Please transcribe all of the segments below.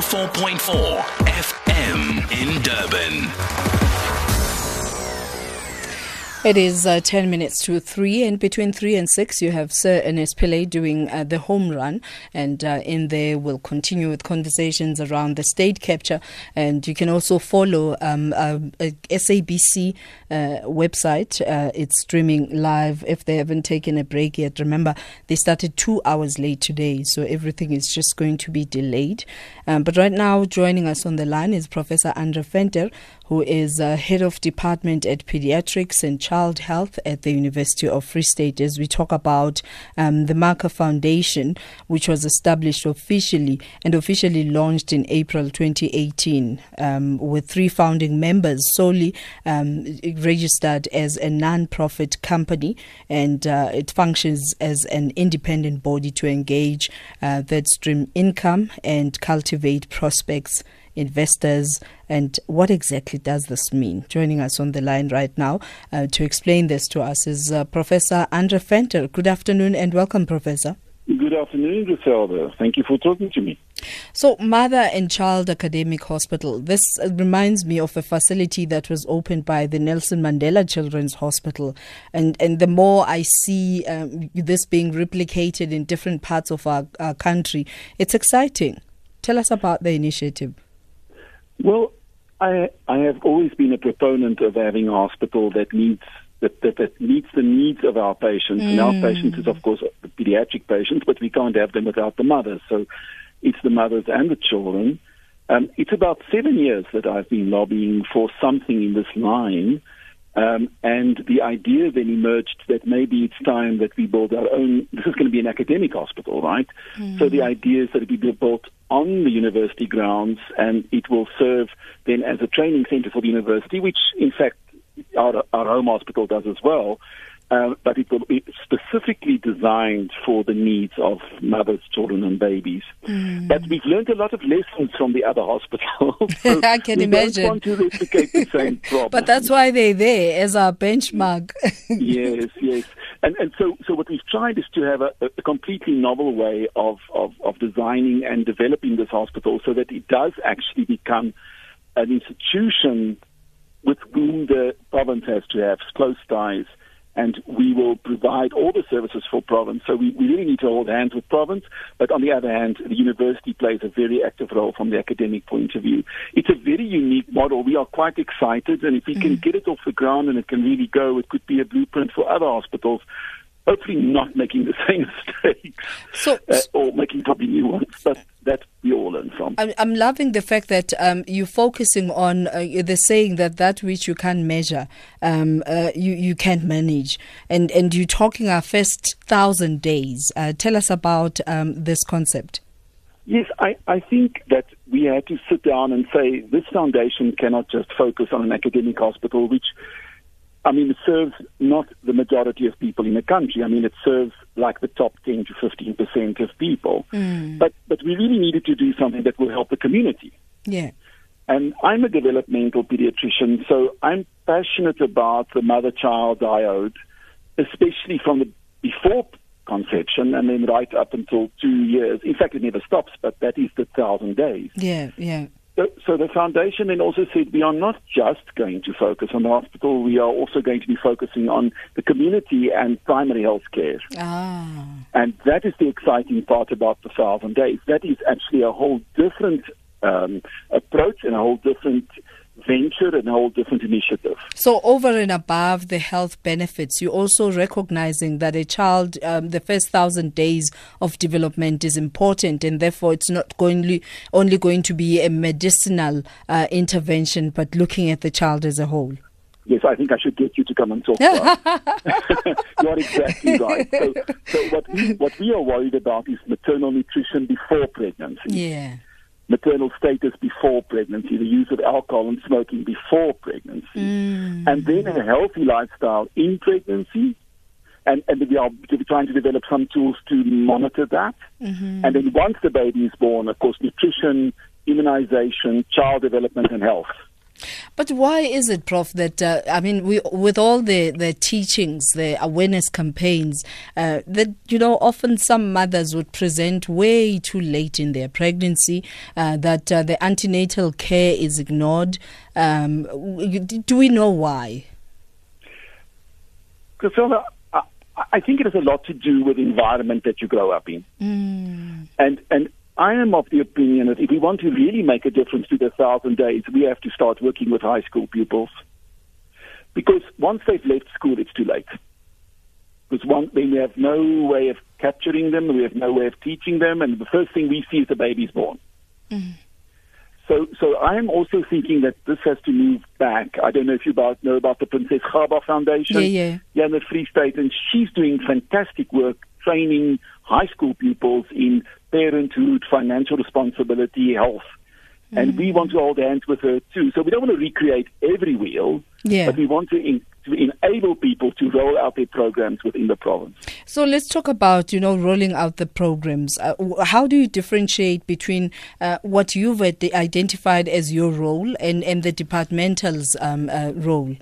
4.4 FM in Durban. It is uh, 10 minutes to 3, and between 3 and 6, you have Sir Ernest Pillay doing uh, the home run. And uh, in there, we'll continue with conversations around the state capture. And you can also follow um, uh, SABC uh, website. Uh, it's streaming live if they haven't taken a break yet. Remember, they started two hours late today, so everything is just going to be delayed. Um, but right now, joining us on the line is Professor Andre Venter, who is uh, head of department at pediatrics and child health at the University of Free State as we talk about um, the MACAH Foundation, which was established officially and officially launched in April 2018 um, with three founding members solely um, registered as a non-profit company. And uh, it functions as an independent body to engage uh, that stream income and cultivate prospects investors, and what exactly does this mean? Joining us on the line right now uh, to explain this to us is uh, Professor Andre Venter. Good afternoon and welcome, Professor. Good afternoon, Griselda. Thank you for talking to me. So, Mother and Child Academic Hospital. This reminds me of a facility that was opened by the Nelson Mandela Children's Hospital, and and the more I see um, this being replicated in different parts of our, our country, it's exciting. Tell us about the initiative. Well, I I have always been a proponent of having a hospital that meets that, that, that meets the needs of our patients. Mm. And our mm. patients is of course the pediatric patients, but we can't have them without the mothers. So it's the mothers and the children. Um, it's about seven years that I've been lobbying for something in this line. Um, and the idea then emerged that maybe it's time that we build our own. This is going to be an academic hospital, right? Mm. So the idea is that it will be built on the university grounds and it will serve then as a training center for the university, which in fact our, our home hospital does as well. Uh, but it will be specifically designed for the needs of mothers, children, and babies. Mm. But we've learned a lot of lessons from the other hospitals. So I can we imagine. Don't want to replicate the same problem. but that's why they're there as our benchmark. yes, yes. And, and so, so what we've tried is to have a, a completely novel way of, of, of designing and developing this hospital so that it does actually become an institution with whom the province has to have close ties and we will provide all the services for province. So we, we really need to hold hands with province, but on the other hand, the university plays a very active role from the academic point of view. It's a very unique model. We are quite excited, and if we mm can get it off the ground and it can really go, it could be a blueprint for other hospitals hopefully not making the same mistakes so, uh, or making probably new ones, but that we all learn from. I'm, I'm loving the fact that um, you're focusing on uh, the saying that that which you can't measure, um, uh, you you can't manage, and and you're talking our first thousand days. Uh, tell us about um, this concept. Yes, I, I think that we had to sit down and say this foundation cannot just focus on an academic hospital, which I mean, it serves not the majority of people in the country. I mean, it serves like the top 10 to 15 percent of people. Mm. But but we really needed to do something that will help the community. Yeah. And I'm a developmental pediatrician, so I'm passionate about the mother-child dyad, especially from the before conception and then right up until two years. In fact, it never stops, but that is the thousand days. Yeah, yeah. So, the foundation then also said we are not just going to focus on the hospital, we are also going to be focusing on the community and primary health care. Ah. And that is the exciting part about the thousand days. That is actually a whole different um, approach and a whole different venture and a whole different initiative. So, over and above the health benefits, you're also recognizing that a child, um, the first thousand days of development is important, and therefore it's not going only going to be a medicinal uh, intervention, but looking at the child as a whole. Yes, I think I should get you to come and talk. You're exactly right. So, so what we what we are worried about is maternal nutrition before pregnancy. Yeah maternal status before pregnancy, the use of alcohol and smoking before pregnancy, mm. and then a healthy lifestyle in pregnancy. And, and we are trying to develop some tools to monitor that. Mm-hmm. And then once the baby is born, of course, nutrition, immunization, child development, and health. But why is it, Prof, that, uh, I mean, we, with all the, the teachings, the awareness campaigns, uh, that, you know, often some mothers would present way too late in their pregnancy, uh, that uh, the antenatal care is ignored. Um, do we know why? Griselda, I, I think it has a lot to do with the environment that you grow up in. Mm. And, and I am of the opinion that if we want to really make a difference to the thousand days, we have to start working with high school pupils. Because once they've left school, it's too late. Because one, then we have no way of capturing them, we have no way of teaching them, and the first thing we see is the baby's born. Mm. So, so I am also thinking that this has to move back. I don't know if you about, know about the Princess Gaba Foundation. Yeah, yeah. Yeah, in the Free State, and she's doing fantastic work training high school pupils in parenthood, financial responsibility, health. Mm. And we want to hold hands with her too. So we don't want to recreate every wheel, yeah. but we want to, in, to enable people to roll out their programs within the province. So let's talk about, you know, rolling out the programs. Uh, how do you differentiate between uh, what you've identified as your role and, and the departmental's um, uh, role?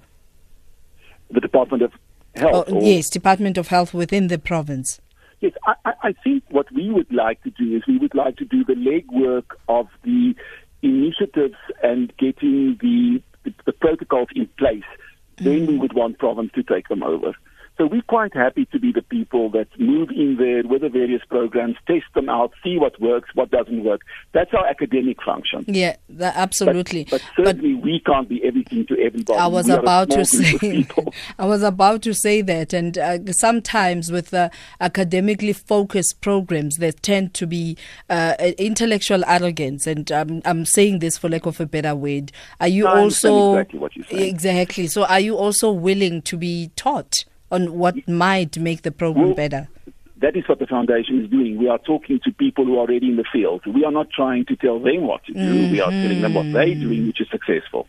The Department of Health? Oh, yes, Department of Health within the province. Yes, I, I think what we would like to do is we would like to do the legwork of the initiatives and getting the, the, the protocols in place. Mm. Then we would want province to take them over. So we're quite happy to be the people that move in there with the various programs, test them out, see what works, what doesn't work. That's our academic function. Yeah, that, absolutely. But, but certainly but we can't be everything to everybody. I was we about to say, I was about to say that, and uh, sometimes with uh, academically focused programs, there tend to be uh, intellectual arrogance, and um, I'm saying this for lack of a better word. Are you I also exactly what you're saying. exactly? So, are you also willing to be taught? On what might make the program well, better? That is what the foundation is doing. We are talking to people who are already in the field. We are not trying to tell them what to do. Mm-hmm. We are telling them what they're doing, which is successful.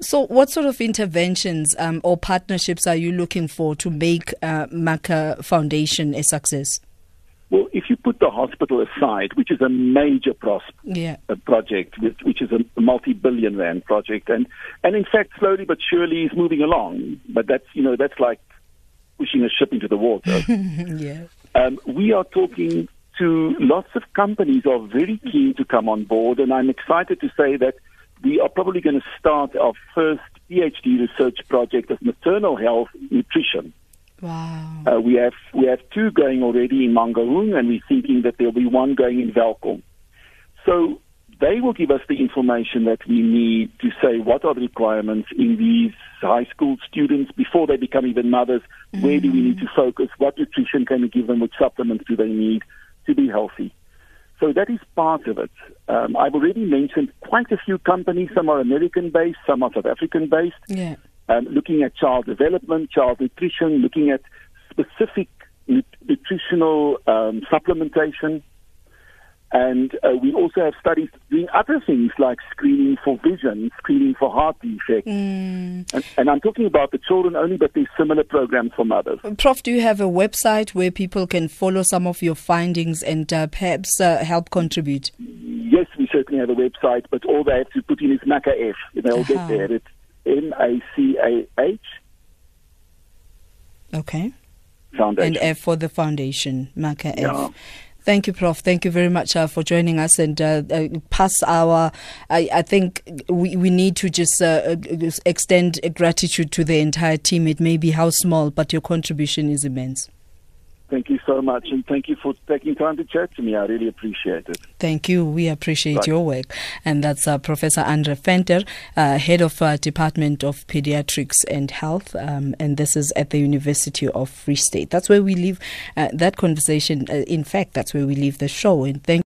So, what sort of interventions um, or partnerships are you looking for to make uh, MACAH Foundation a success? Well, if you put the hospital aside, which is a major pros- yeah. a project, which, which is a multi-billion rand project, and and in fact, slowly but surely is moving along. But that's you know that's like pushing a ship into the water. yeah. Um, we are talking to lots of companies are very keen to come on board, and I'm excited to say that we are probably going to start our first PhD research project of maternal health nutrition. Wow. Uh, we have we have two going already in Mangaung, and we're thinking that there'll be one going in Welkom. So they will give us the information that we need to say what are the requirements in these high school students before they become even mothers. Mm-hmm. Where do we need to focus? What nutrition can we give them? Which supplements do they need to be healthy? So that is part of it. Um, I've already mentioned quite a few companies. Some are American based, some are South African based. Yeah um, looking at child development, child nutrition, looking at specific nu- nutritional um, supplementation. And uh, we also have studies doing other things like screening for vision, screening for heart defects. Mm. And, and, I'm talking about the children only, but there's similar programs for mothers. Prof, do you have a website where people can follow some of your findings and uh, perhaps uh, help contribute? Yes, we certainly have a website, but all they have to put in is MACAH F. They'll uh-huh. get there. It's M A C A H. Okay. Foundation. And F for the foundation, yeah. F. Thank you, Prof. Thank you very much uh, for joining us and uh, uh, pass our. I, I, think we, we need to just uh, extend gratitude to the entire team. It may be how small, but your contribution is immense. Thank you so much, and thank you for taking time to chat to me. I really appreciate it. Thank you. We appreciate right. your work. And that's uh, Professor Andre Venter, uh, Head of uh, Department of Pediatrics and Health, um, and this is at the University of Free State. That's where we leave uh, that conversation. Uh, in fact, that's where we leave the show. And thank